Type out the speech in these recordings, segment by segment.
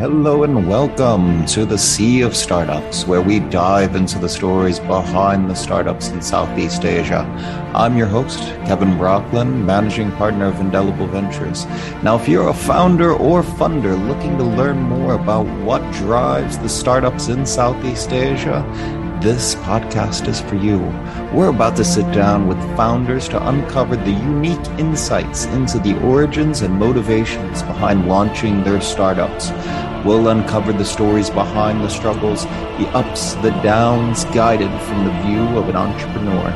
Hello and welcome to the Sea of Startups, where we dive into the stories behind the startups in Southeast Asia. I'm your host, Kevin Brockland, managing partner of Indelible Ventures. Now, if you're a founder or funder looking to learn more about what drives the startups in Southeast Asia, this podcast is for you. We're about to sit down with founders to uncover the unique insights into the origins and motivations behind launching their startups. We'll uncover the stories behind the struggles, the ups, the downs, guided from the view of an entrepreneur.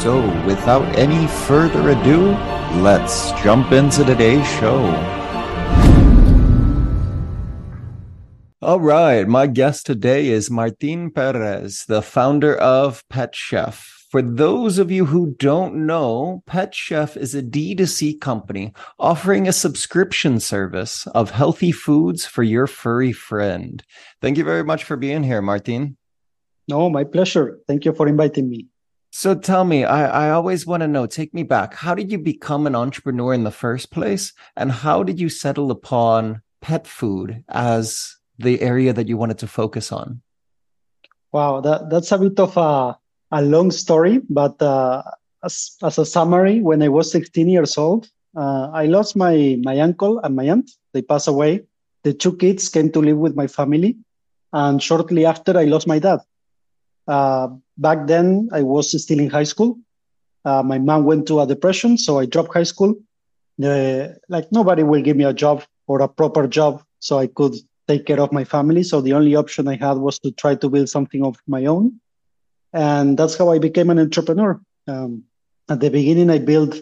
So, without any further ado, let's jump into today's show. All right. My guest today is Martin Perez, the founder of Pet Chef. For those of you who don't know, Pet Chef is a D2C company offering a subscription service of healthy foods for your furry friend. Thank you very much for being here, Martin. No, my pleasure. Thank you for inviting me. So tell me, I, I always want to know, take me back. How did you become an entrepreneur in the first place? And how did you settle upon pet food as the area that you wanted to focus on? Wow, that, that's a bit of a, a long story, but uh, as, as a summary, when I was 16 years old, uh, I lost my, my uncle and my aunt. They passed away. The two kids came to live with my family. And shortly after, I lost my dad. Uh, back then, I was still in high school. Uh, my mom went to a depression, so I dropped high school. like nobody will give me a job or a proper job, so I could take care of my family. So the only option I had was to try to build something of my own. And that's how I became an entrepreneur. Um, at the beginning, I built,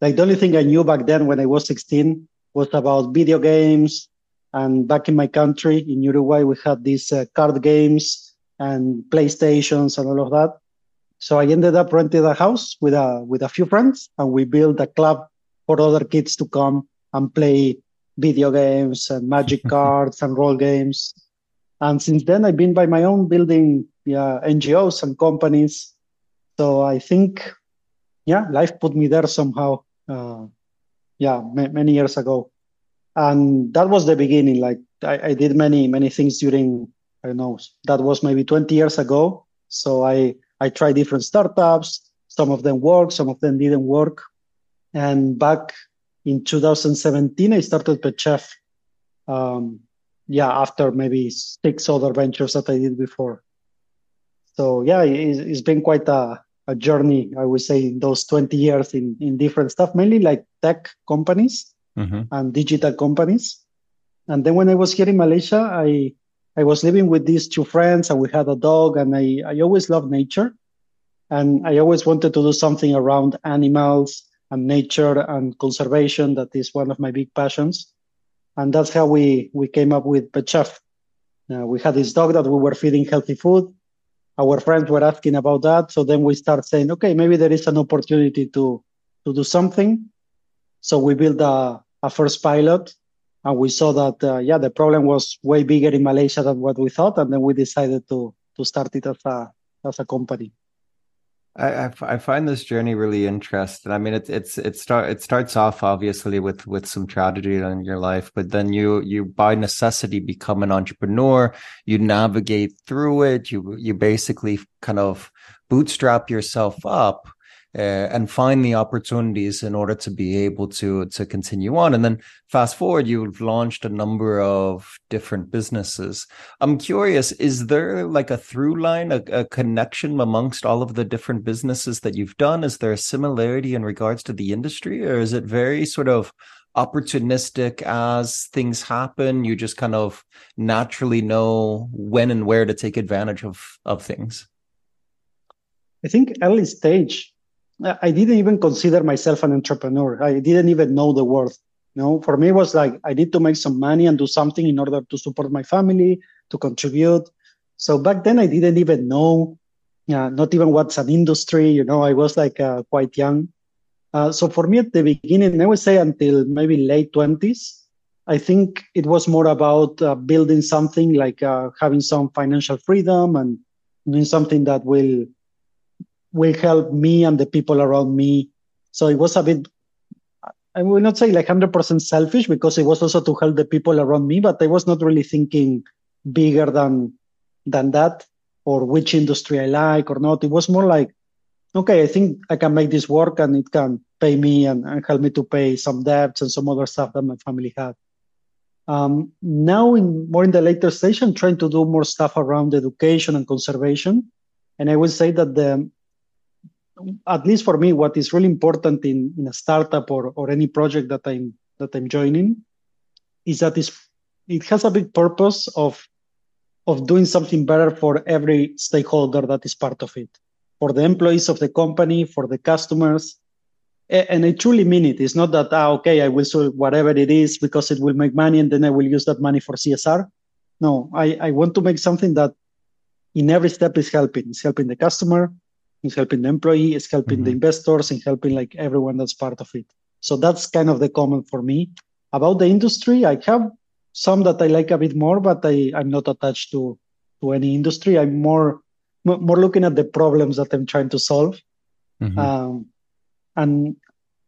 like the only thing I knew back then when I was 16 was about video games. And back in my country, in Uruguay, we had these uh, card games and PlayStations and all of that. So I ended up renting a house with a with a few friends, and we built a club for other kids to come and play video games and magic cards and role games. And since then, I've been by my own building yeah, NGOs and companies. So I think, yeah, life put me there somehow. Uh, yeah, many years ago. And that was the beginning. Like I, I did many, many things during, I don't know, that was maybe 20 years ago. So I, I tried different startups. Some of them worked, some of them didn't work. And back in 2017, I started Pet Chef. Um, yeah, after maybe six other ventures that I did before. So yeah, it's, it's been quite a, a journey, I would say, in those 20 years in, in different stuff, mainly like tech companies mm-hmm. and digital companies. And then when I was here in Malaysia, I I was living with these two friends and we had a dog and I, I always loved nature. And I always wanted to do something around animals and nature and conservation. That is one of my big passions. And that's how we, we came up with Pet Chef. Uh, we had this dog that we were feeding healthy food. Our friends were asking about that. So then we start saying, okay, maybe there is an opportunity to, to do something. So we built a, a first pilot and we saw that, uh, yeah, the problem was way bigger in Malaysia than what we thought. And then we decided to, to start it as a, as a company. I, I, find this journey really interesting. I mean, it's it's it start it starts off obviously with with some tragedy in your life, but then you you by necessity become an entrepreneur. You navigate through it. You you basically kind of bootstrap yourself up uh, and find the opportunities in order to be able to to continue on. And then fast forward you've launched a number of different businesses. I'm curious is there like a through line a, a connection amongst all of the different businesses that you've done? Is there a similarity in regards to the industry or is it very sort of opportunistic as things happen? You just kind of naturally know when and where to take advantage of of things. I think early stage I didn't even consider myself an entrepreneur. I didn't even know the word. You know, for me, it was like I need to make some money and do something in order to support my family, to contribute. So back then, I didn't even know, uh, not even what's an industry. You know, I was like uh, quite young. Uh, so for me, at the beginning, I would say until maybe late twenties, I think it was more about uh, building something like uh, having some financial freedom and doing something that will will help me and the people around me. So it was a bit I will not say like 100% selfish because it was also to help the people around me, but I was not really thinking bigger than than that or which industry I like or not. It was more like, okay, I think I can make this work and it can pay me and, and help me to pay some debts and some other stuff that my family had. Um, now, in more in the later stage, I'm trying to do more stuff around education and conservation. And I would say that the, at least for me, what is really important in, in a startup or, or any project that I'm that I'm joining is that it has a big purpose of of doing something better for every stakeholder that is part of it, for the employees of the company, for the customers. And I truly mean it. It's not that, ah, okay, I will sell whatever it is because it will make money and then I will use that money for CSR. No, I, I want to make something that in every step is helping. It's helping the customer, it's helping the employee, it's helping mm-hmm. the investors, and helping like everyone that's part of it. So that's kind of the comment for me. About the industry, I have some that I like a bit more, but I, I'm not attached to to any industry. I'm more more looking at the problems that I'm trying to solve. Mm-hmm. Um, and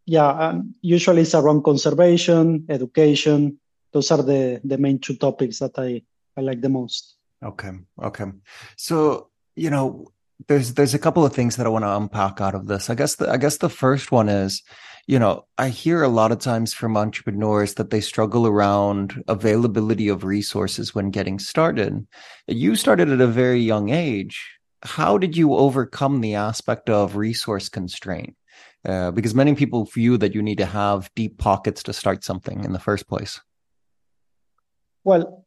yeah, and usually it's around conservation, education. Those are the the main two topics that I I like the most. Okay, okay. So you know, there's there's a couple of things that I want to unpack out of this. I guess the I guess the first one is you know, I hear a lot of times from entrepreneurs that they struggle around availability of resources when getting started. You started at a very young age. How did you overcome the aspect of resource constraint? Uh, because many people view that you need to have deep pockets to start something in the first place. Well,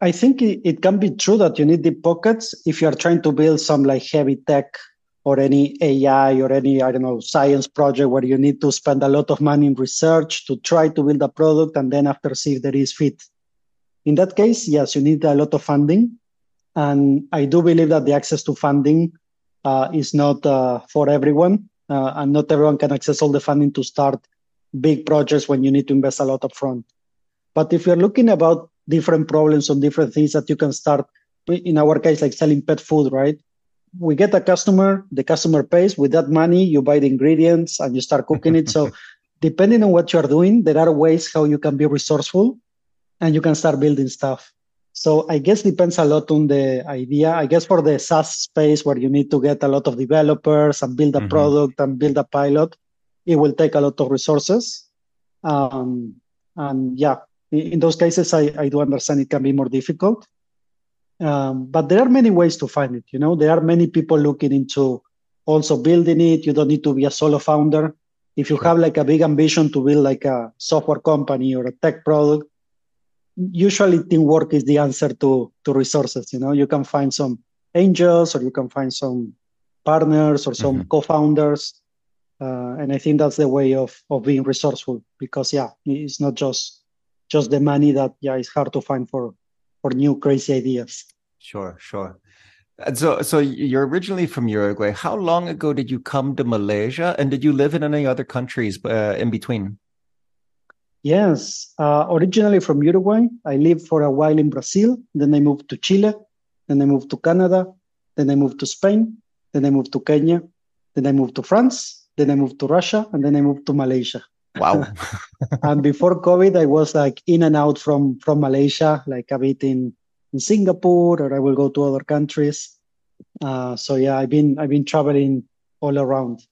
I think it, can be true that you need deep pockets if you are trying to build some like heavy tech or any AI or any, I don't know, science project where you need to spend a lot of money in research to try to build a product and then after see if there is fit. In that case, yes, you need a lot of funding. And I do believe that the access to funding uh, is not uh, for everyone. Uh, and not everyone can access all the funding to start big projects when you need to invest a lot up front. But if you're looking about different problems on different things that you can start, in our case, like selling pet food, right? we get a customer, the customer pays. With that money, you buy the ingredients and you start cooking it. So, depending on what you are doing, there are ways how you can be resourceful and you can start building stuff. So, I guess depends a lot on the idea. I guess for the SaaS space where you need to get a lot of developers and build a mm-hmm. product and build a pilot, it will take a lot of resources. Um, and yeah, in those cases, I, I do understand it can be more difficult. Um, but there are many ways to find it. You know, there are many people looking into also building it. You don't need to be a solo founder. If you have like a big ambition to build like a software company or a tech product, usually teamwork is the answer to to resources. You know, you can find some angels or you can find some partners or some mm-hmm. co-founders. Uh, and I think that's the way of of being resourceful because yeah, it's not just just the money that yeah it's hard to find for for new crazy ideas. Sure, sure. And so, so you're originally from Uruguay. How long ago did you come to Malaysia, and did you live in any other countries uh, in between? Yes, uh, originally from Uruguay. I lived for a while in Brazil. Then I moved to Chile. Then I moved to Canada. Then I moved to Spain. Then I moved to Kenya. Then I moved to France. Then I moved to Russia, and then I moved to Malaysia. Wow. and before COVID, I was like in and out from from Malaysia, like a bit in in Singapore, or I will go to other countries. Uh, so yeah, I've been I've been traveling all around.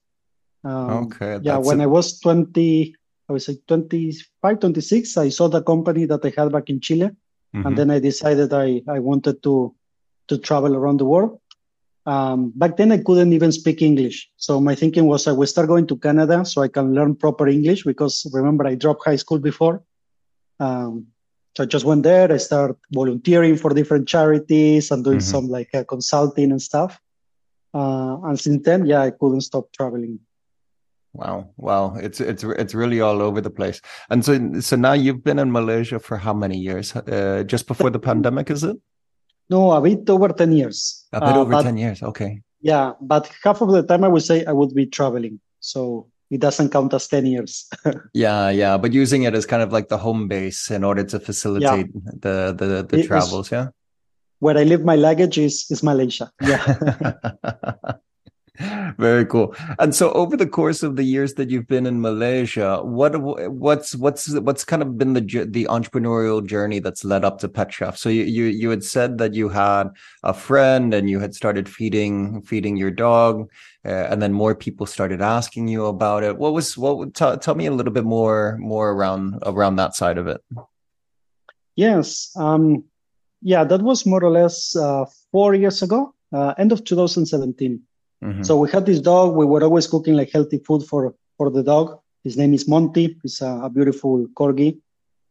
Um, okay. Yeah, when I was 20, I was like 25, 26, I saw the company that I had back in Chile. Mm-hmm. And then I decided I, I wanted to to travel around the world. Um, back then, I couldn't even speak English. So my thinking was I will start going to Canada so I can learn proper English because remember, I dropped high school before. Um, so I just went there. I started volunteering for different charities and doing mm-hmm. some like uh, consulting and stuff. Uh, and since then, yeah, I couldn't stop traveling. Wow, wow! It's it's it's really all over the place. And so so now you've been in Malaysia for how many years? Uh, just before the pandemic, is it? No, a bit over 10 years. A bit uh, over but, 10 years. Okay. Yeah. But half of the time I would say I would be traveling. So it doesn't count as 10 years. yeah. Yeah. But using it as kind of like the home base in order to facilitate yeah. the, the, the travels. Yeah. Where I leave my luggage is, is Malaysia. Yeah. Very cool. And so, over the course of the years that you've been in Malaysia, what what's what's what's kind of been the the entrepreneurial journey that's led up to Pet Chef? So you you you had said that you had a friend and you had started feeding feeding your dog, uh, and then more people started asking you about it. What was what? T- tell me a little bit more more around around that side of it. Yes. Um, yeah, that was more or less uh, four years ago, uh, end of 2017. Mm-hmm. So we had this dog. We were always cooking like healthy food for for the dog. His name is Monty. He's a, a beautiful corgi.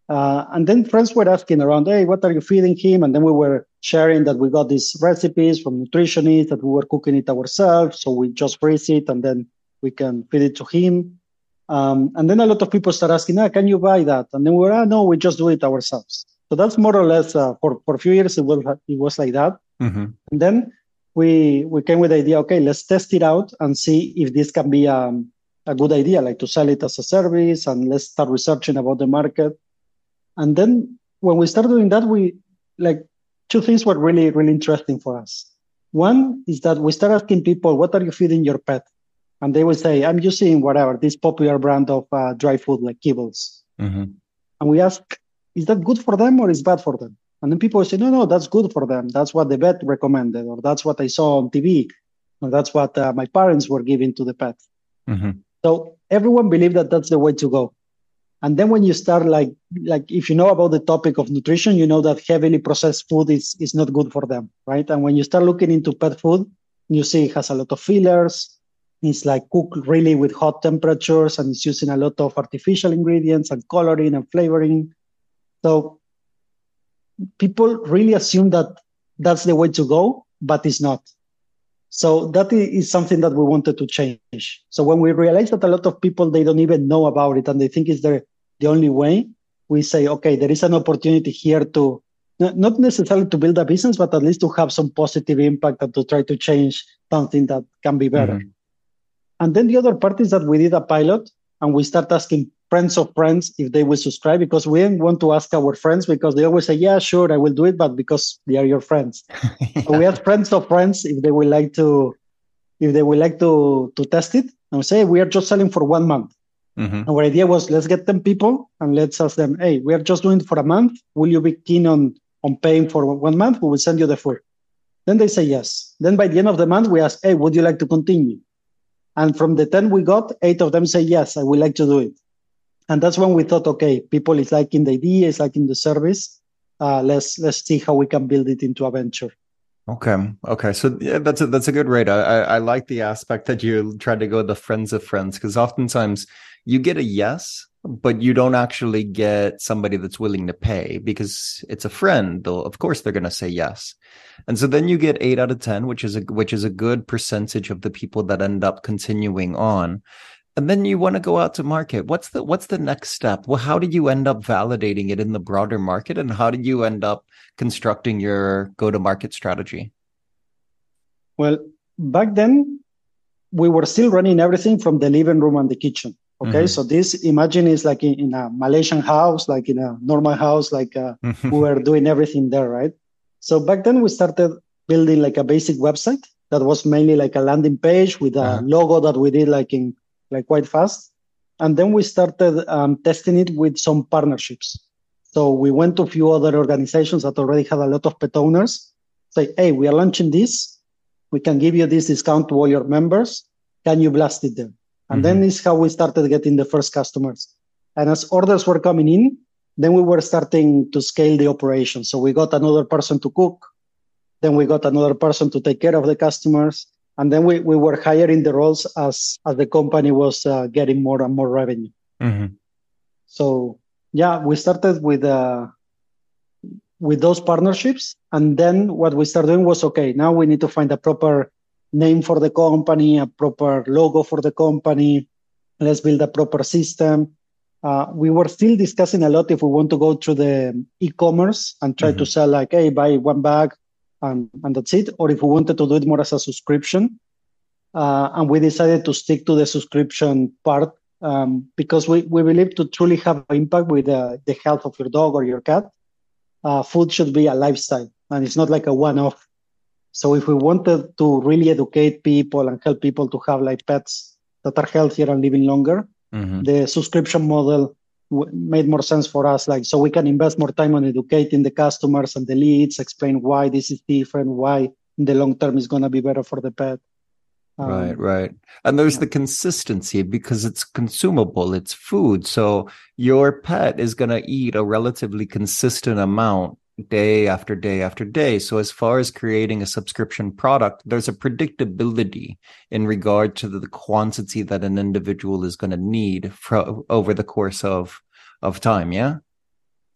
Uh, and then friends were asking around, hey, what are you feeding him? And then we were sharing that we got these recipes from nutritionists that we were cooking it ourselves. So we just freeze it and then we can feed it to him. Um, and then a lot of people start asking, ah, can you buy that? And then we were, ah, no, we just do it ourselves. So that's more or less uh, for, for a few years, it was, it was like that. Mm-hmm. And then we we came with the idea okay let's test it out and see if this can be um, a good idea like to sell it as a service and let's start researching about the market. And then when we started doing that we like two things were really really interesting for us. One is that we start asking people what are you feeding your pet? And they will say i'm using whatever this popular brand of uh, dry food like kibbles. Mm-hmm. and we ask is that good for them or is bad for them and then people say, no, no, that's good for them. That's what the vet recommended, or that's what I saw on TV, or that's what uh, my parents were giving to the pet. Mm-hmm. So everyone believed that that's the way to go. And then when you start like like if you know about the topic of nutrition, you know that heavily processed food is is not good for them, right? And when you start looking into pet food, you see it has a lot of fillers. It's like cooked really with hot temperatures, and it's using a lot of artificial ingredients and coloring and flavoring. So people really assume that that's the way to go, but it's not. So that is something that we wanted to change. So when we realize that a lot of people they don't even know about it and they think it's the the only way, we say, okay, there is an opportunity here to not necessarily to build a business, but at least to have some positive impact and to try to change something that can be better. Mm-hmm. And then the other part is that we did a pilot and we start asking friends of friends if they will subscribe because we didn't want to ask our friends because they always say, yeah, sure, I will do it, but because they are your friends. yeah. so we ask friends of friends if they would like to, if they would like to, to test it and we say, we are just selling for one month. Mm-hmm. Our idea was let's get them people and let's ask them, hey, we are just doing it for a month. Will you be keen on, on paying for one month? We will send you the food. Then they say yes. Then by the end of the month, we ask, hey, would you like to continue? And from the 10 we got, eight of them say, yes, I would like to do it and that's when we thought, okay, people is liking the idea, is liking the service. Uh, let's let's see how we can build it into a venture. Okay. Okay. So yeah, that's a, that's a good rate. I, I, like the aspect that you tried to go the friends of friends because oftentimes you get a yes, but you don't actually get somebody that's willing to pay because it's a friend. They'll, of course, they're going to say yes. And so then you get eight out of 10, which is a, which is a good percentage of the people that end up continuing on and then you want to go out to market. What's the what's the next step? Well how did you end up validating it in the broader market and how did you end up constructing your go to market strategy? Well back then we were still running everything from the living room and the kitchen okay? Mm-hmm. so this imagine is like in, in, a malaysian house like in a normal house like uh, we were doing everything there right? So back then we started building like a basic website that was mainly like a landing page with a uh-huh. logo that we did like in like quite fast. And then we started um, testing it with some partnerships. So we went to a few other organizations that already had a lot of pet owners. Say, hey, we are launching this. We can give you this discount to all your members. Can you blast it there? And mm-hmm. then is how we started getting the first customers. And as orders were coming in, then we were starting to scale the operation. So we got another person to cook. Then we got another person to take care of the customers and then we, we were hiring the roles as as the company was uh, getting more and more revenue mm-hmm. so yeah we started with uh, with those partnerships and then what we started doing was okay now we need to find a proper name for the company a proper logo for the company let's build a proper system uh, we were still discussing a lot if we want to go through the e-commerce and try mm-hmm. to sell like hey buy one bag and, and that's it. Or if we wanted to do it more as a subscription, uh, and we decided to stick to the subscription part um, because we, we believe to truly have an impact with uh, the health of your dog or your cat, uh, food should be a lifestyle and it's not like a one-off. So if we wanted to really educate people and help people to have like pets that are healthier and living longer, mm-hmm. the subscription model made more sense for us. Like, so we can invest more time on educating the customers and the leads, explain why this is different, why in the long term is going to be better for the pet. Um, right, right. And there's yeah. the consistency because it's consumable, it's food. So your pet is going to eat a relatively consistent amount day after day after day. So as far as creating a subscription product, there's a predictability in regard to the quantity that an individual is going to need for, over the course of of time. Yeah.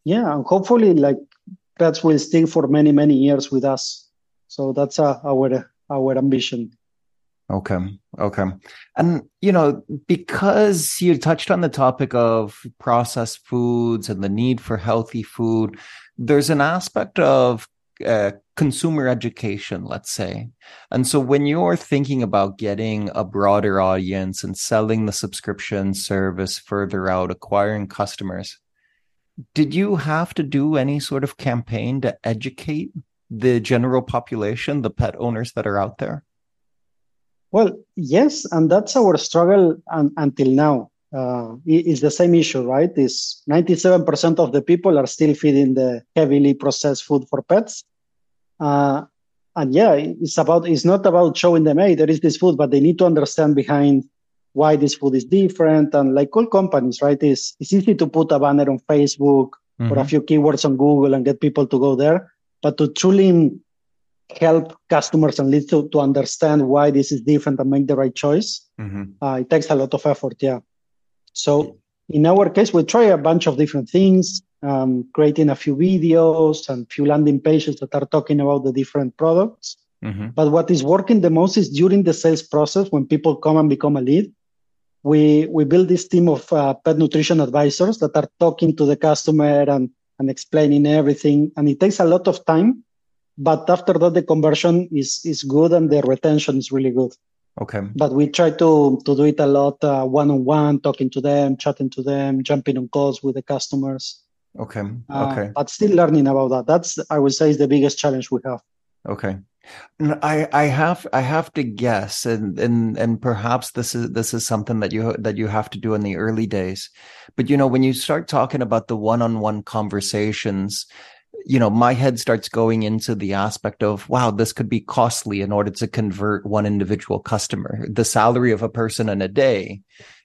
Yeah, and hopefully, like pets will stay for many many years with us. So that's uh, our our ambition. Okay. Okay. And, you know, because you touched on the topic of processed foods and the need for healthy food, there's an aspect of uh, consumer education, let's say. And so when you're thinking about getting a broader audience and selling the subscription service further out, acquiring customers, did you have to do any sort of campaign to educate the general population, the pet owners that are out there? Well, yes, and that's our struggle un- until now. Uh, it's the same issue, right? Is 97% of the people are still feeding the heavily processed food for pets. Uh, and yeah, it's about it's not about showing them, hey, there is this food, but they need to understand behind why this food is different. And like all companies, right? It's it's easy to put a banner on Facebook mm-hmm. or a mm-hmm. few keywords on Google and get people to go there. But to truly help customers and leads to, to understand why this is different and make the right choice. Mm-hmm. Uh, it takes a lot of effort. Yeah. So in our case, we try a bunch of different things, um, creating a few videos and few landing pages that are talking about the different products. Mm-hmm. But what is working the most is during the sales process when people come and become a lead. We we build this team of uh, pet nutrition advisors that are talking to the customer and and explaining everything. And it takes a lot of time but after that the conversion is is good and the retention is really good. Okay. But we try to to do it a lot uh, one-on-one talking to them chatting to them jumping on calls with the customers. Okay. Uh, okay. but still learning about that. That's i would say is the biggest challenge we have. Okay. I I have I have to guess and and and perhaps this is this is something that you that you have to do in the early days. But you know when you start talking about the one-on-one conversations you know, my head starts going into the aspect of, wow, this could be costly in order to convert one individual customer. The salary of a person in a day,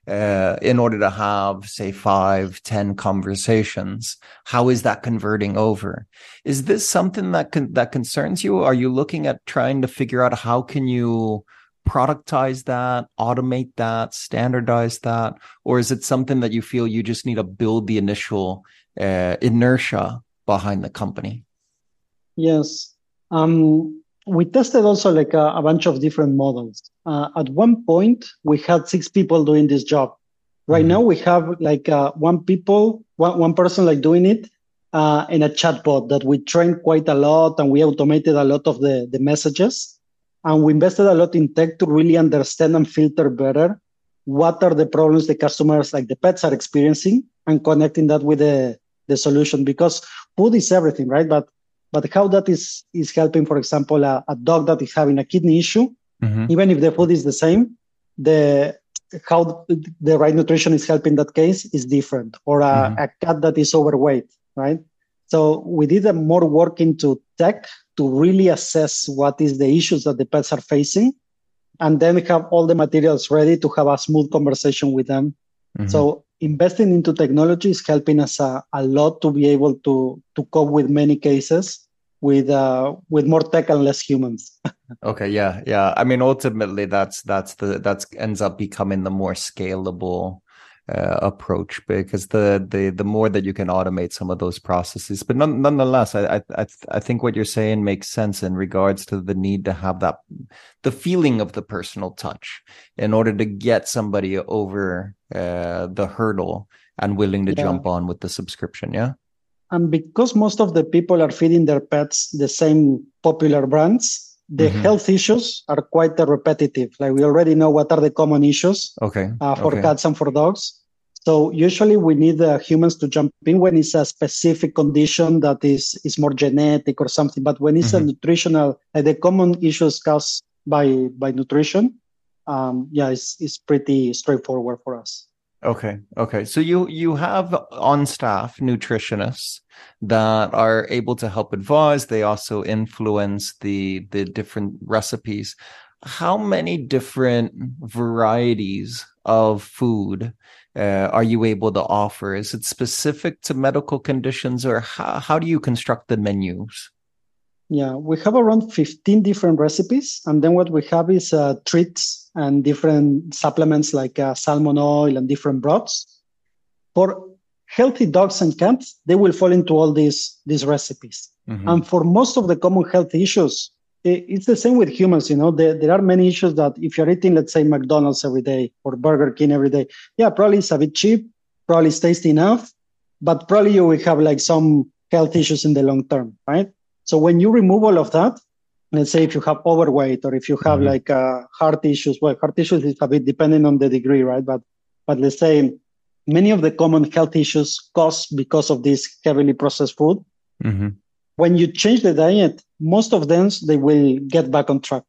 uh, in order to have, say, five, ten conversations. How is that converting over? Is this something that con- that concerns you? Are you looking at trying to figure out how can you productize that, automate that, standardize that, or is it something that you feel you just need to build the initial uh, inertia behind the company? Yes. Um, we tested also like a, a bunch of different models. Uh, at one point, we had six people doing this job. Right mm-hmm. now, we have like uh, one people, one, one person like doing it, uh, in a chatbot that we trained quite a lot, and we automated a lot of the the messages, and we invested a lot in tech to really understand and filter better what are the problems the customers, like the pets, are experiencing, and connecting that with the the solution because food is everything, right? But but how that is is helping, for example, a, a dog that is having a kidney issue, mm-hmm. even if the food is the same, the how the right nutrition is helping that case is different, or a, mm-hmm. a cat that is overweight, right? So we did a more work into tech to really assess what is the issues that the pets are facing, and then have all the materials ready to have a smooth conversation with them. Mm-hmm. So investing into technology is helping us a, a lot to be able to to cope with many cases with uh, with more tech and less humans. okay, yeah, yeah. I mean, ultimately, that's that's the that's ends up becoming the more scalable uh, approach because the the the more that you can automate some of those processes but none, nonetheless I, I i think what you're saying makes sense in regards to the need to have that the feeling of the personal touch in order to get somebody over uh, the hurdle and willing to yeah. jump on with the subscription yeah and because most of the people are feeding their pets the same popular brands the mm-hmm. health issues are quite repetitive. Like we already know what are the common issues okay. Uh, for okay. cats and for dogs. So usually we need the humans to jump in when it's a specific condition that is is more genetic or something. But when it's mm-hmm. a nutritional, uh, the common issues caused by by nutrition, um, yeah, it's it's pretty straightforward for us. Okay. Okay. So you you have on staff nutritionists that are able to help advise. They also influence the the different recipes. How many different varieties of food uh, are you able to offer? Is it specific to medical conditions, or how how do you construct the menus? Yeah, we have around 15 different recipes. And then what we have is uh, treats and different supplements like uh, salmon oil and different broths. For healthy dogs and cats, they will fall into all these, these recipes. Mm-hmm. And for most of the common health issues, it's the same with humans. You know, there, there are many issues that if you're eating, let's say, McDonald's every day or Burger King every day, yeah, probably it's a bit cheap, probably it's tasty enough, but probably you will have like some health issues in the long term, right? So when you remove all of that, let's say if you have overweight or if you have mm-hmm. like uh, heart issues, well, heart issues is a bit depending on the degree, right? But but let's say many of the common health issues caused because of this heavily processed food. Mm-hmm. When you change the diet, most of them they will get back on track.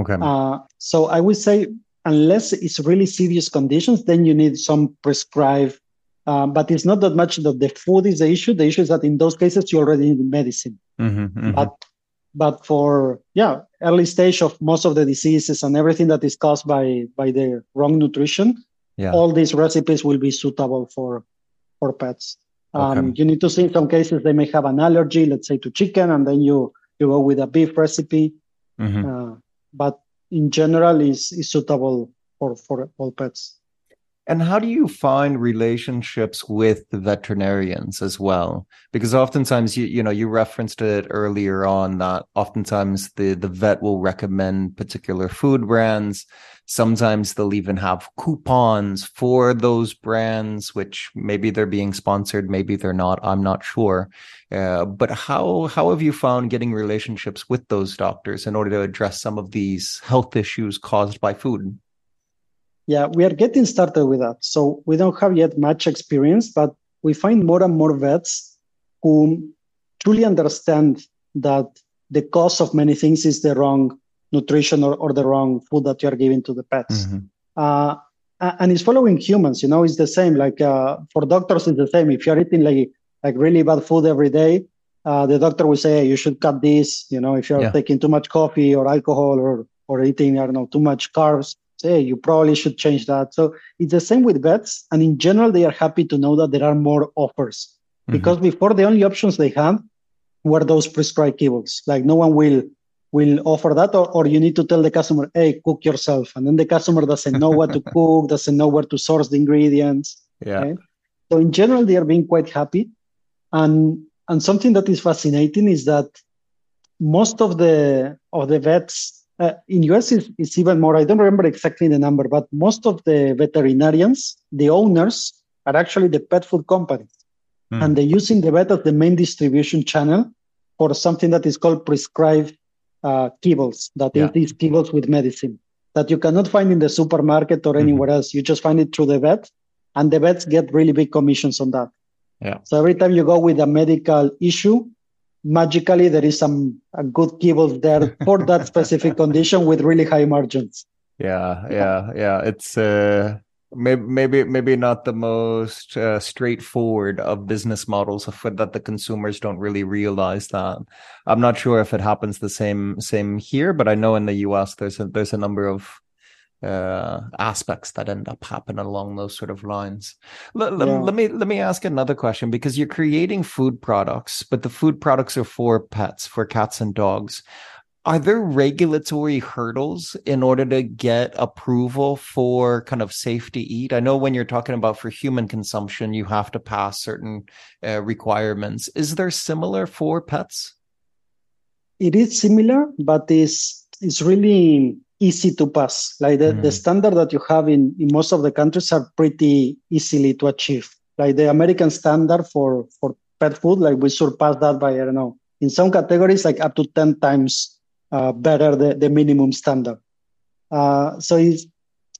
Okay. Uh, so I would say unless it's really serious conditions, then you need some prescribed. Uh, but it's not that much that the food is the issue. The issue is that in those cases you already need medicine. Mm-hmm, mm-hmm. But but for yeah early stage of most of the diseases and everything that is caused by by the wrong nutrition, yeah. all these recipes will be suitable for for pets. Okay. Um, you need to see in some cases they may have an allergy, let's say to chicken, and then you you go with a beef recipe. Mm-hmm. Uh, but in general, is is suitable for for all pets. And how do you find relationships with the veterinarians as well? Because oftentimes you you know you referenced it earlier on that oftentimes the the vet will recommend particular food brands. Sometimes they'll even have coupons for those brands, which maybe they're being sponsored, maybe they're not. I'm not sure. Uh, but how how have you found getting relationships with those doctors in order to address some of these health issues caused by food? Yeah, we are getting started with that. So we don't have yet much experience, but we find more and more vets who truly understand that the cause of many things is the wrong nutrition or, or the wrong food that you are giving to the pets. Mm-hmm. Uh, and it's following humans, you know, it's the same. Like uh, for doctors, it's the same. If you're eating like like really bad food every day, uh, the doctor will say hey, you should cut this. You know, if you're yeah. taking too much coffee or alcohol or or eating I don't know too much carbs, hey, you probably should change that. So it's the same with vets. And in general, they are happy to know that there are more offers mm-hmm. because before the only options they had were those prescribed kibbles. Like no one will will offer that or, or you need to tell the customer hey cook yourself and then the customer doesn't know what to cook doesn't know where to source the ingredients yeah so in general they are being quite happy and and something that is fascinating is that most of the of the vets uh, in US it's, it's even more. I don't remember exactly the number, but most of the veterinarians, the owners, are actually the pet food companies, mm. and they're using the vet as the main distribution channel for something that is called prescribed uh, kibbles. That yeah. is these kibbles with medicine that you cannot find in the supermarket or anywhere mm-hmm. else. You just find it through the vet, and the vets get really big commissions on that. Yeah. So every time you go with a medical issue, magically there is some a good kibbles there for that specific condition with really high margins. Yeah, yeah, yeah. It's uh maybe maybe maybe not the most uh, straightforward of business models of that the consumers don't really realize that i'm not sure if it happens the same same here but i know in the us there's a there's a number of uh, aspects that end up happening along those sort of lines. L- yeah. let me let me ask another question because you're creating food products, but the food products are for pets, for cats and dogs. Are there regulatory hurdles in order to get approval for kind of safe to eat? I know when you're talking about for human consumption, you have to pass certain uh, requirements. Is there similar for pets? It is similar, but it's it's really easy to pass. Like the, mm. the standard that you have in, in most of the countries are pretty easily to achieve. Like the American standard for, for pet food, like we surpass that by, I don't know, in some categories, like up to 10 times uh, better the, the minimum standard. Uh, so it's,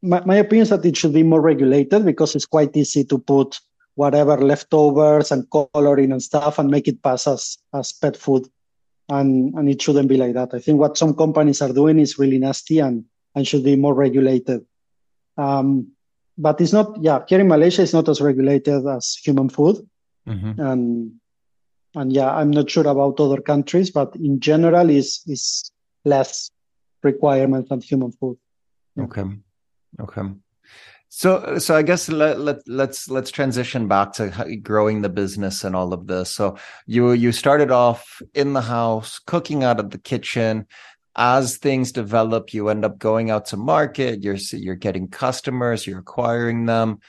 my, my opinion is that it should be more regulated because it's quite easy to put whatever leftovers and coloring and stuff and make it pass as, as pet food. And, and it shouldn't be like that. I think what some companies are doing is really nasty and, and should be more regulated. Um, but it's not, yeah, here in Malaysia, it's not as regulated as human food. Mm-hmm. And, and yeah, I'm not sure about other countries, but in general, is is less requirements than human food. Okay. Okay. So, so I guess let, let let's let's transition back to growing the business and all of this. So you you started off in the house, cooking out of the kitchen. As things develop, you end up going out to market. You're you're getting customers. You're acquiring them.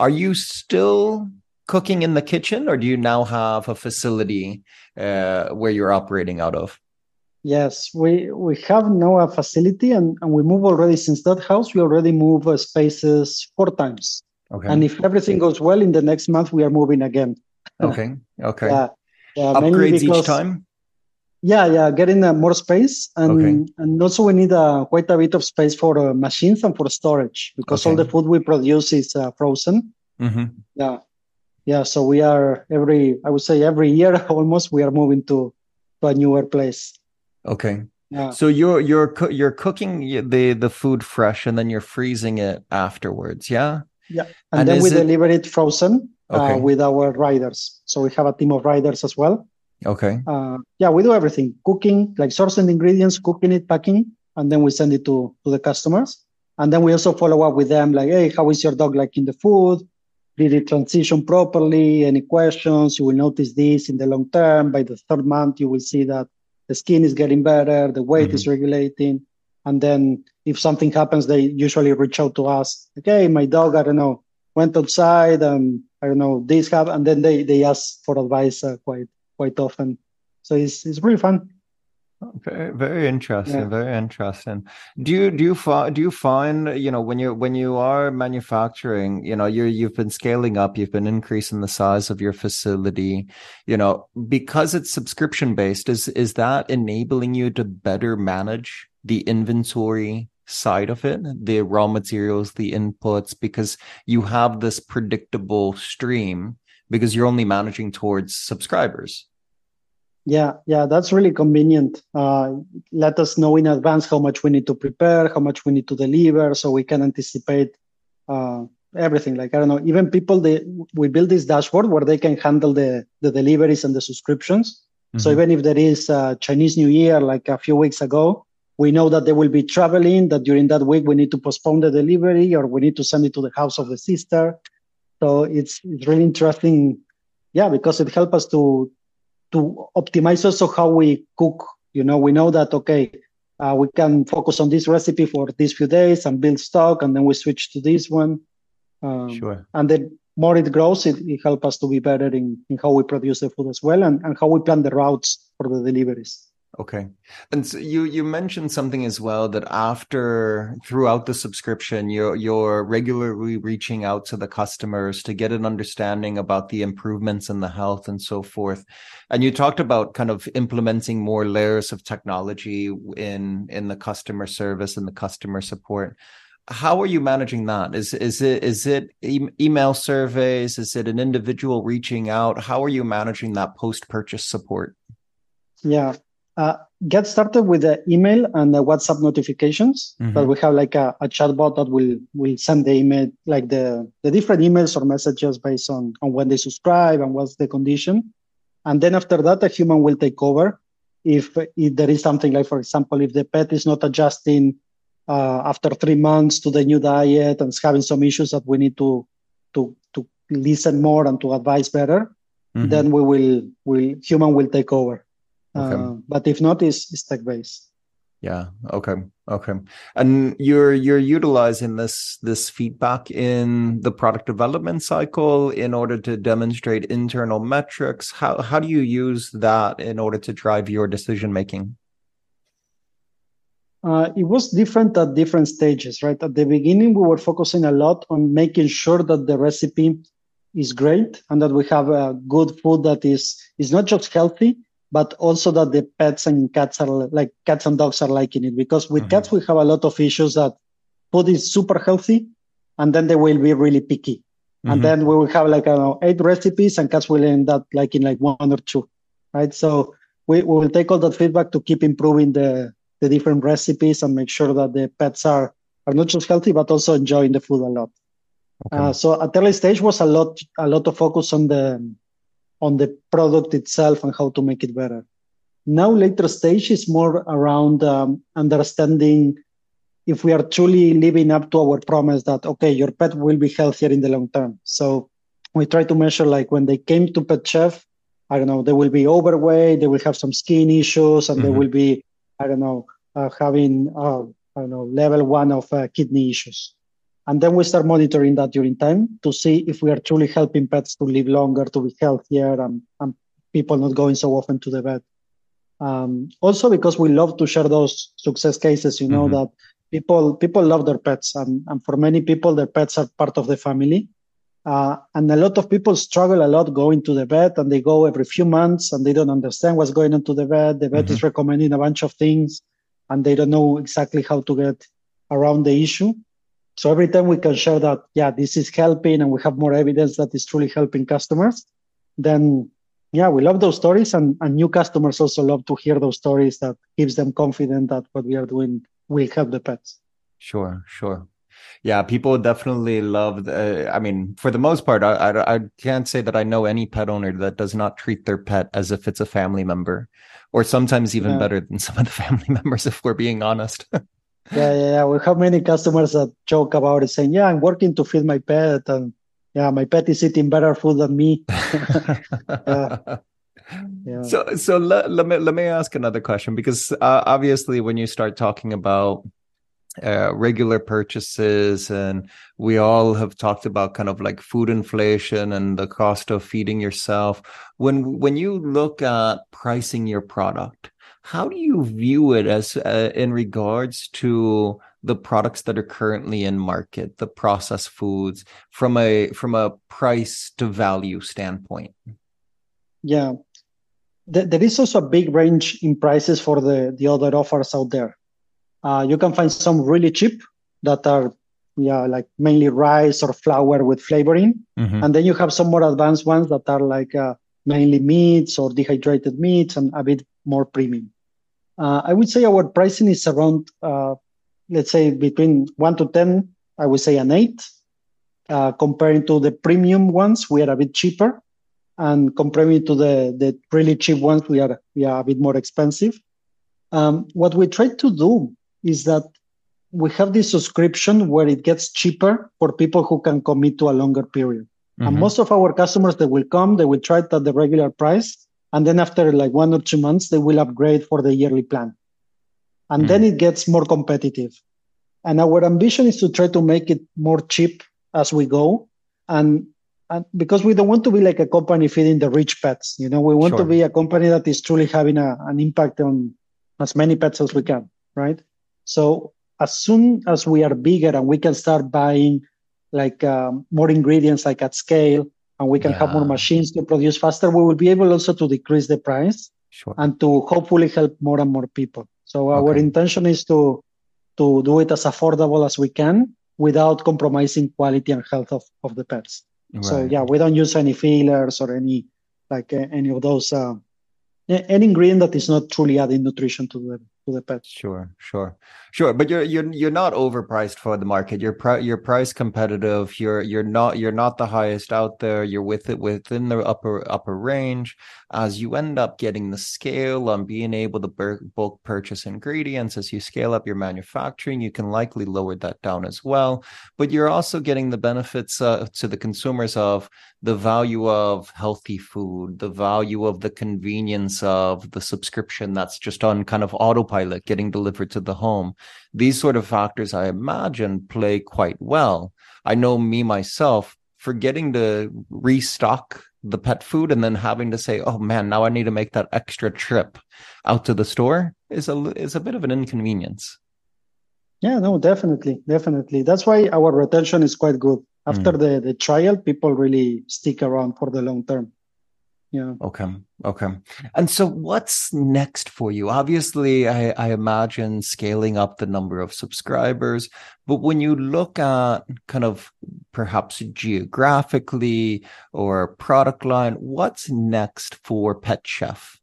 Are you still cooking in the kitchen, or do you now have a facility uh, where you're operating out of? Yes, we we have now a facility, and, and we move already since that house. We already move uh, spaces four times. Okay. And if everything goes well, in the next month we are moving again. Okay. Okay. yeah. yeah Upgrades because, each time. Yeah, yeah, getting uh, more space, and okay. and also we need uh, quite a bit of space for uh, machines and for storage because okay. all the food we produce is uh, frozen. Mm-hmm. Yeah, yeah. So we are every, I would say, every year almost we are moving to to a newer place. Okay. Yeah. So you're you're you're cooking the the food fresh and then you're freezing it afterwards, yeah? Yeah. And, and then we it... deliver it frozen uh, okay. uh, with our riders. So we have a team of riders as well. Okay. Uh, yeah, we do everything: cooking, like sourcing ingredients, cooking it, packing, and then we send it to to the customers. And then we also follow up with them, like, hey, how is your dog liking the food? Did it transition properly? Any questions? You will notice this in the long term. By the third month, you will see that the skin is getting better, the weight mm-hmm. is regulating. And then if something happens, they usually reach out to us. Okay, my dog, I don't know, went outside and I don't know, this happened. And then they, they ask for advice uh, quite, quite often. So it's, it's really fun. Very, very interesting. Yeah. Very interesting. Do you do you find do you find you know when you when you are manufacturing, you know, you you've been scaling up, you've been increasing the size of your facility, you know, because it's subscription based. Is is that enabling you to better manage the inventory side of it, the raw materials, the inputs, because you have this predictable stream because you're only managing towards subscribers. Yeah, yeah, that's really convenient. Uh, let us know in advance how much we need to prepare, how much we need to deliver, so we can anticipate uh, everything. Like I don't know, even people they we build this dashboard where they can handle the the deliveries and the subscriptions. Mm-hmm. So even if there is a Chinese New Year, like a few weeks ago, we know that they will be traveling. That during that week we need to postpone the delivery or we need to send it to the house of the sister. So it's it's really interesting, yeah, because it helps us to to optimize also how we cook. You know, we know that okay, uh, we can focus on this recipe for these few days and build stock, and then we switch to this one. Um, sure. And then more it grows, it, it helps us to be better in, in how we produce the food as well, and, and how we plan the routes for the deliveries. Okay. And so you you mentioned something as well that after throughout the subscription you're you're regularly reaching out to the customers to get an understanding about the improvements in the health and so forth. And you talked about kind of implementing more layers of technology in in the customer service and the customer support. How are you managing that? Is is it is it e- email surveys? Is it an individual reaching out? How are you managing that post purchase support? Yeah, uh, get started with the email and the WhatsApp notifications. Mm-hmm. But we have like a, a chatbot that will will send the email, like the the different emails or messages based on on when they subscribe and what's the condition. And then after that, a human will take over. If, if there is something like, for example, if the pet is not adjusting uh, after three months to the new diet and is having some issues that we need to to to listen more and to advise better, mm-hmm. then we will will human will take over. Okay. Uh, but if not, it's, it's tech based. Yeah. Okay. Okay. And you're you're utilizing this this feedback in the product development cycle in order to demonstrate internal metrics. How how do you use that in order to drive your decision making? Uh, it was different at different stages, right? At the beginning, we were focusing a lot on making sure that the recipe is great and that we have a good food that is is not just healthy but also that the pets and cats are like cats and dogs are liking it because with mm-hmm. cats we have a lot of issues that food is super healthy, and then they will be really picky. Mm-hmm. And then we will have like, I don't know, eight recipes and cats will end up like in like one or two, right? So we, we will take all that feedback to keep improving the, the different recipes and make sure that the pets are, are not just healthy, but also enjoying the food a lot. Okay. Uh, so at early stage was a lot, a lot of focus on the, on the product itself and how to make it better. Now later stage is more around um, understanding if we are truly living up to our promise that okay your pet will be healthier in the long term so we try to measure like when they came to pet chef i don't know they will be overweight they will have some skin issues and mm-hmm. they will be i don't know uh, having uh, i don't know level one of uh, kidney issues and then we start monitoring that during time to see if we are truly helping pets to live longer to be healthier and, and people not going so often to the vet um, also because we love to share those success cases you know mm-hmm. that people people love their pets and, and for many people their pets are part of the family uh, and a lot of people struggle a lot going to the vet and they go every few months and they don't understand what's going on to the vet the vet mm-hmm. is recommending a bunch of things and they don't know exactly how to get around the issue so every time we can share that yeah this is helping and we have more evidence that is truly helping customers then yeah we love those stories and, and new customers also love to hear those stories that gives them confidence that what we are doing will help the pets. Sure, sure. Yeah, people definitely love. The, I mean, for the most part, I, I, I can't say that I know any pet owner that does not treat their pet as if it's a family member, or sometimes even yeah. better than some of the family members, if we're being honest. yeah, yeah, yeah. We have many customers that joke about it, saying, "Yeah, I'm working to feed my pet, and yeah, my pet is eating better food than me." yeah. Yeah. So, so let, let me let me ask another question because uh, obviously, when you start talking about uh, regular purchases, and we all have talked about kind of like food inflation and the cost of feeding yourself. When when you look at pricing your product, how do you view it as uh, in regards to the products that are currently in market, the processed foods, from a from a price to value standpoint? Yeah, there is also a big range in prices for the, the other offers out there. Uh, you can find some really cheap that are yeah like mainly rice or flour with flavoring, mm-hmm. and then you have some more advanced ones that are like uh, mainly meats or dehydrated meats and a bit more premium. Uh, I would say our pricing is around uh, let's say between one to ten. I would say an eight. Uh, comparing to the premium ones, we are a bit cheaper and comparing to the, the really cheap ones, we are, we are a bit more expensive. Um, what we try to do is that we have this subscription where it gets cheaper for people who can commit to a longer period. Mm-hmm. And most of our customers that will come, they will try it at the regular price. And then after like one or two months, they will upgrade for the yearly plan. And mm-hmm. then it gets more competitive. And our ambition is to try to make it more cheap as we go. And and because we don't want to be like a company feeding the rich pets you know we want sure. to be a company that is truly having a, an impact on as many pets as we can right so as soon as we are bigger and we can start buying like um, more ingredients like at scale and we can yeah. have more machines to produce faster we will be able also to decrease the price sure. and to hopefully help more and more people so our okay. intention is to to do it as affordable as we can without compromising quality and health of, of the pets Right. So yeah, we don't use any fillers or any like uh, any of those uh, any ingredient that is not truly adding nutrition to the to. Sure, sure, sure. But you're you're you're not overpriced for the market. You're pri- you're price competitive. You're you're not you're not the highest out there. You're with it within the upper upper range. As you end up getting the scale on being able to bulk purchase ingredients, as you scale up your manufacturing, you can likely lower that down as well. But you're also getting the benefits uh, to the consumers of the value of healthy food, the value of the convenience of the subscription that's just on kind of autopilot getting delivered to the home. These sort of factors, I imagine, play quite well. I know me myself forgetting to restock the pet food and then having to say, "Oh man, now I need to make that extra trip out to the store" is a is a bit of an inconvenience. Yeah, no, definitely, definitely. That's why our retention is quite good after mm. the, the trial, people really stick around for the long term. Yeah. Okay. Okay. And so what's next for you? Obviously, I, I imagine scaling up the number of subscribers, but when you look at kind of perhaps geographically or product line, what's next for PetChef?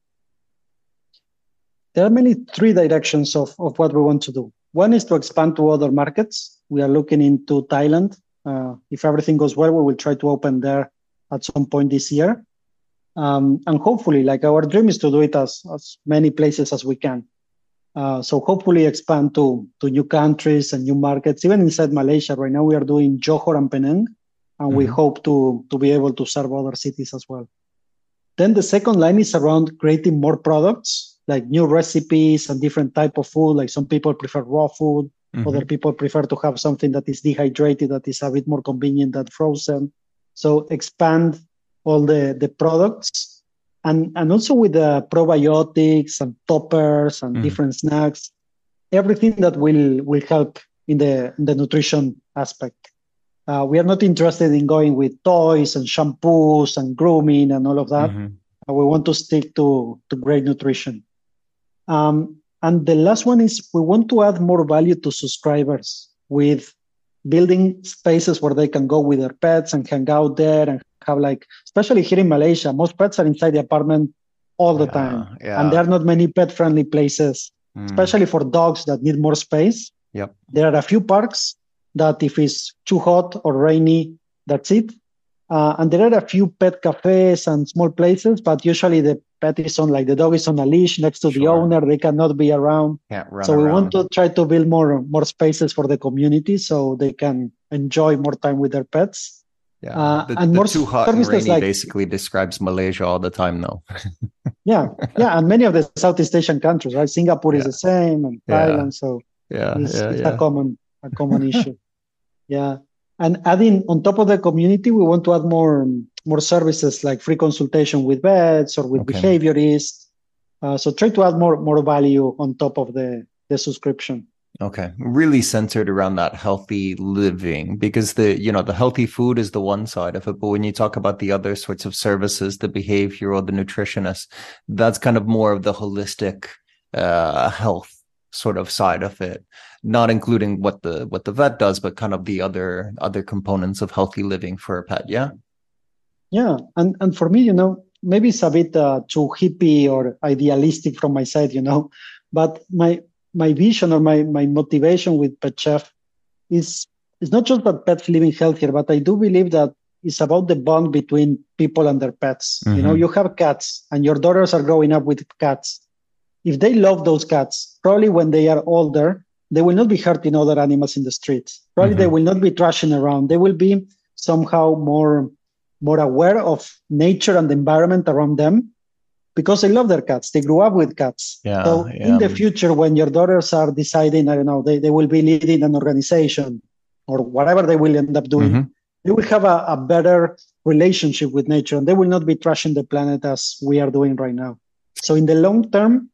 There are many three directions of, of what we want to do. One is to expand to other markets. We are looking into Thailand. Uh, if everything goes well, we will try to open there at some point this year. Um, and hopefully, like our dream is to do it as, as many places as we can. Uh, so hopefully expand to, to new countries and new markets, even inside Malaysia. Right now we are doing Johor and Penang, and mm-hmm. we hope to, to be able to serve other cities as well. Then the second line is around creating more products, like new recipes and different type of food. Like some people prefer raw food, mm-hmm. other people prefer to have something that is dehydrated, that is a bit more convenient than frozen. So expand all the, the products and, and also with the probiotics and toppers and mm. different snacks, everything that will, will help in the, in the nutrition aspect. Uh, we are not interested in going with toys and shampoos and grooming and all of that. Mm-hmm. Uh, we want to stick to, to great nutrition. Um, and the last one is we want to add more value to subscribers with building spaces where they can go with their pets and hang out there and have like, especially here in Malaysia, most pets are inside the apartment all the yeah, time, yeah. and there are not many pet-friendly places, mm. especially for dogs that need more space. Yep. There are a few parks that if it's too hot or rainy, that's it. Uh, and there are a few pet cafes and small places, but usually the pet is on like the dog is on a leash next to sure. the owner. They cannot be around. so we want to try to build more more spaces for the community so they can enjoy more time with their pets. Yeah, uh, the, and the more too hot and rainy like, basically describes Malaysia all the time, though. yeah, yeah, and many of the Southeast Asian countries, right? Singapore yeah. is the same, and Thailand. Yeah. So yeah, it's, yeah, it's a common a common issue. Yeah, and adding on top of the community, we want to add more more services like free consultation with vets or with okay. behaviorists. Uh, so try to add more more value on top of the the subscription. Okay. Really centered around that healthy living because the, you know, the healthy food is the one side of it. But when you talk about the other sorts of services, the behavioral, the nutritionist, that's kind of more of the holistic, uh, health sort of side of it, not including what the, what the vet does, but kind of the other, other components of healthy living for a pet. Yeah. Yeah. And, and for me, you know, maybe it's a bit uh, too hippie or idealistic from my side, you know, but my, my vision or my, my motivation with PetChef is it's not just about pets living healthier, but I do believe that it's about the bond between people and their pets. Mm-hmm. You know, mm-hmm. you have cats and your daughters are growing up with cats. If they love those cats, probably when they are older, they will not be hurting other animals in the streets. Probably mm-hmm. they will not be trashing around. They will be somehow more more aware of nature and the environment around them because they love their cats. They grew up with cats. Yeah, so yeah. in the future, when your daughters are deciding, I don't know, they, they will be leading an organization or whatever they will end up doing, mm-hmm. they will have a, a, better relationship with nature and they will not be trashing the planet as we are doing right now. So in the long term,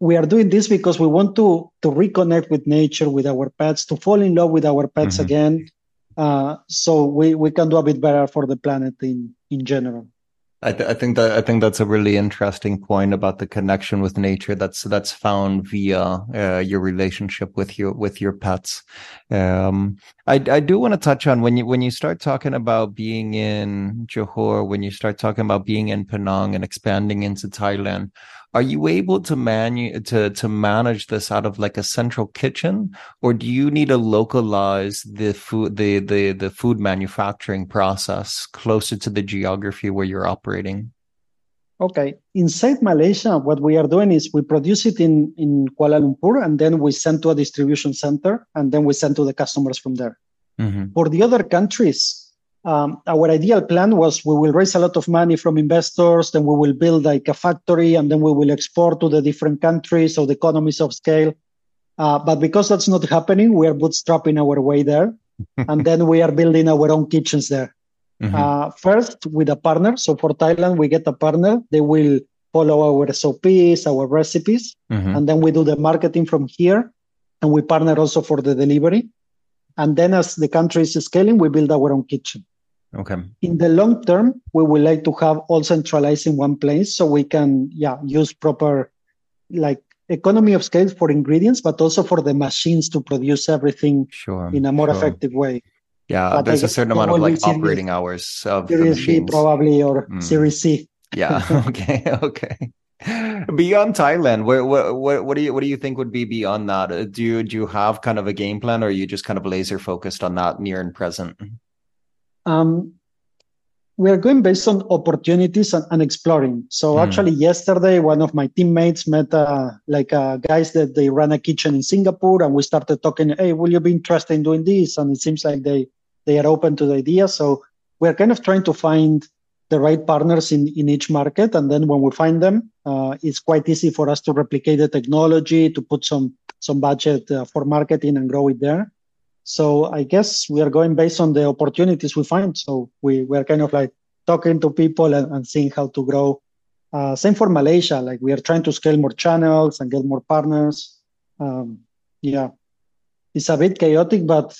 we are doing this because we want to to reconnect with nature, with our pets, to fall in love with our pets mm-hmm. again. Uh, so we, we can do a bit better for the planet in, in general. I, th- I, think that I think that's a really interesting point about the connection with nature that's that's found via uh, your relationship with your with your pets. Um, I I do want to touch on when you when you start talking about being in Johor, when you start talking about being in Penang and expanding into Thailand are you able to manu to to manage this out of like a central kitchen? Or do you need to localize the food the the the food manufacturing process closer to the geography where you're operating? Okay. Inside malaysia what we are doing is we produce it in in kuala lumpur and then we send to a distribution center and then we send to the customers from there. Mm-hmm. for the other countries um, our ideal plan was we will raise a lot of money from investors, then we will build like a factory, and then we will export to the different countries, so the economies of scale. Uh, but because that's not happening, we are bootstrapping our way there, and then we are building our own kitchens there. Mm-hmm. Uh, first, with a partner. So for Thailand, we get a partner. They will follow our SOPs, our recipes, mm-hmm. and then we do the marketing from here, and we partner also for the delivery. And then as the country is scaling, we build our own kitchen. Okay. In the long term, we would like to have all centralized in one place so we can, yeah, use proper like economy of scale for ingredients, but also for the machines to produce everything sure, in a more sure. effective way. Yeah, but there's a certain amount of like operating hours of Series machines. B probably or mm. Series C. Yeah. okay. Okay. Beyond Thailand, where, what what do you what do you think would be beyond that? Uh, do you do you have kind of a game plan, or are you just kind of laser focused on that near and present? Um, we are going based on opportunities and, and exploring. So mm. actually, yesterday, one of my teammates met uh, like uh, guys that they run a kitchen in Singapore, and we started talking. Hey, will you be interested in doing this? And it seems like they they are open to the idea. So we're kind of trying to find the right partners in, in each market. And then when we find them, uh, it's quite easy for us to replicate the technology, to put some, some budget uh, for marketing and grow it there. So I guess we are going based on the opportunities we find. So we, we are kind of like talking to people and, and seeing how to grow. Uh, same for Malaysia. Like we are trying to scale more channels and get more partners. Um, yeah, it's a bit chaotic, but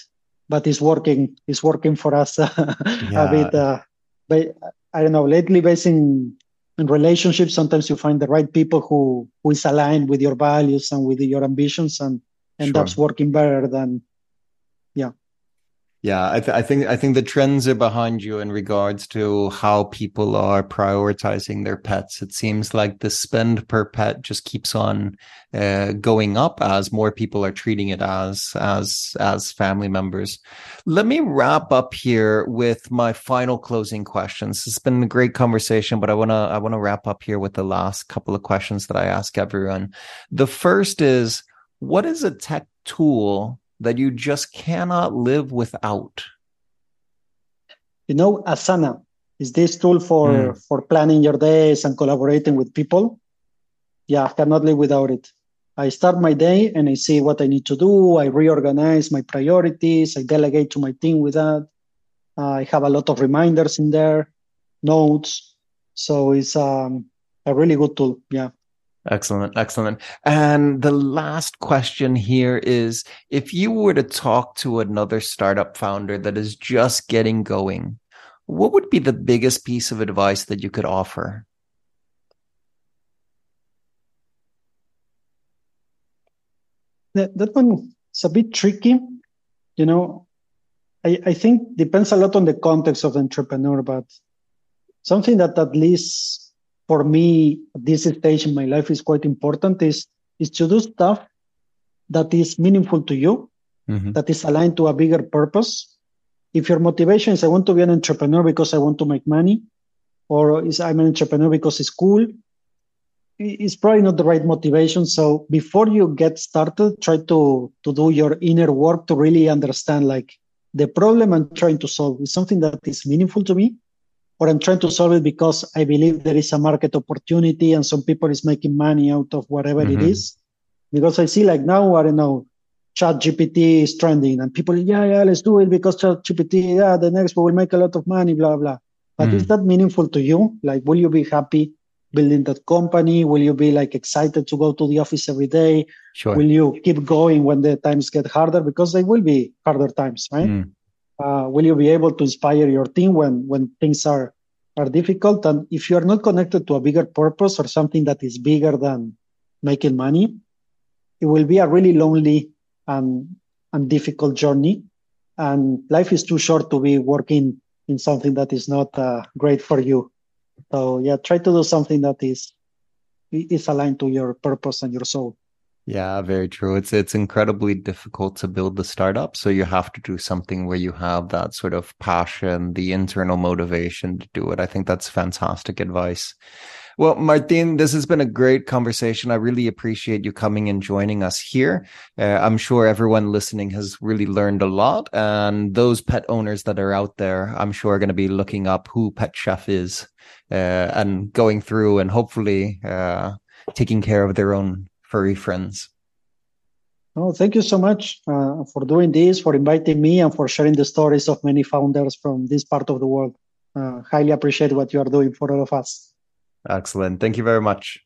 but it's working. It's working for us yeah. a bit. Uh, but I don't know, lately based in, in relationships, sometimes you find the right people who, who is aligned with your values and with your ambitions and, and sure. that's working better than, yeah. Yeah, I, th- I, think I think the trends are behind you in regards to how people are prioritizing their pets. It seems like the spend per pet just keeps on uh, going up as more people are treating it as as as family members. Let me wrap up here with my final closing questions. It's been a great conversation, but I wanna I wanna wrap up here with the last couple of questions that I ask everyone. The first is, what is a tech tool that you just cannot live without? You know, Asana is this tool for mm. for planning your days and collaborating with people. Yeah, I cannot live without it. I start my day and I see what I need to do. I reorganize my priorities. I delegate to my team with that. I have a lot of reminders in there, notes. So it's um, a really good tool. Yeah. Excellent, excellent. And the last question here is if you were to talk to another startup founder that is just getting going, what would be the biggest piece of advice that you could offer? That, that one is a bit tricky. You know, I, I think depends a lot on the context of the entrepreneur, but something that at least for me at this stage in my life is quite important is is to do stuff that is meaningful to you, mm-hmm. that is aligned to a bigger purpose. If your motivation is I want to be an entrepreneur because I want to make money, or is I'm an entrepreneur because it's cool, it's probably not the right motivation. So before you get started, try to to do your inner work to really understand like the problem I'm trying to solve is something that is meaningful to me or I'm trying to solve it because I believe there is a market opportunity and some people is making money out of whatever mm-hmm. it is. Because I see like now, I don't know, ChatGPT is trending and people, yeah, yeah, let's do it because ChatGPT, yeah, the next one will make a lot of money, blah, blah. But mm. is that meaningful to you? Like, will you be happy building that company? Will you be like excited to go to the office every day? Sure. Will you keep going when the times get harder? Because they will be harder times, right? Mm uh, will you be able to inspire your team when when things are are difficult? And if you are not connected to a bigger purpose or something that is bigger than making money it will be a really lonely and and difficult journey. And life is too short to be working in something that is not uh, great for you. So yeah try to do something that is is aligned to your purpose and your soul yeah, very true. It's it's incredibly difficult to build the startup, so you have to do something where you have that sort of passion, the internal motivation to do it. I think that's fantastic advice. Well, Martin, this has been a great conversation. I really appreciate you coming and joining us here. Uh, I'm sure everyone listening has really learned a lot, and those pet owners that are out there, I'm sure are going to be looking up who PetChef is uh, and going through and hopefully uh, taking care of their own furry friends. Oh, thank you so much uh, for doing this, for inviting me, and for sharing the stories of many founders from this part of the world. Uh, highly appreciate what you are doing for all of us. Excellent. Thank you very much.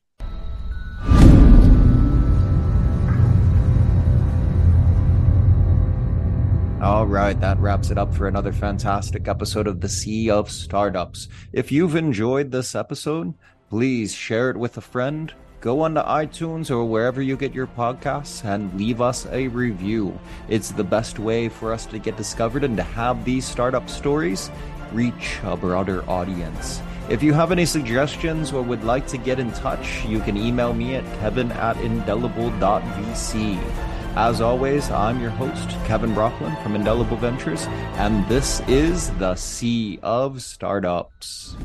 All right, that wraps it up for another fantastic episode of the Sea of Startups. If you've enjoyed this episode, please share it with a friend. Go onto iTunes or wherever you get your podcasts and leave us a review. It's the best way for us to get discovered and to have these startup stories reach a broader audience. If you have any suggestions or would like to get in touch, you can email me at kevin at indelible.vc. As always, I'm your host, Kevin Brockland from Indelible Ventures, and this is the Sea of Startups.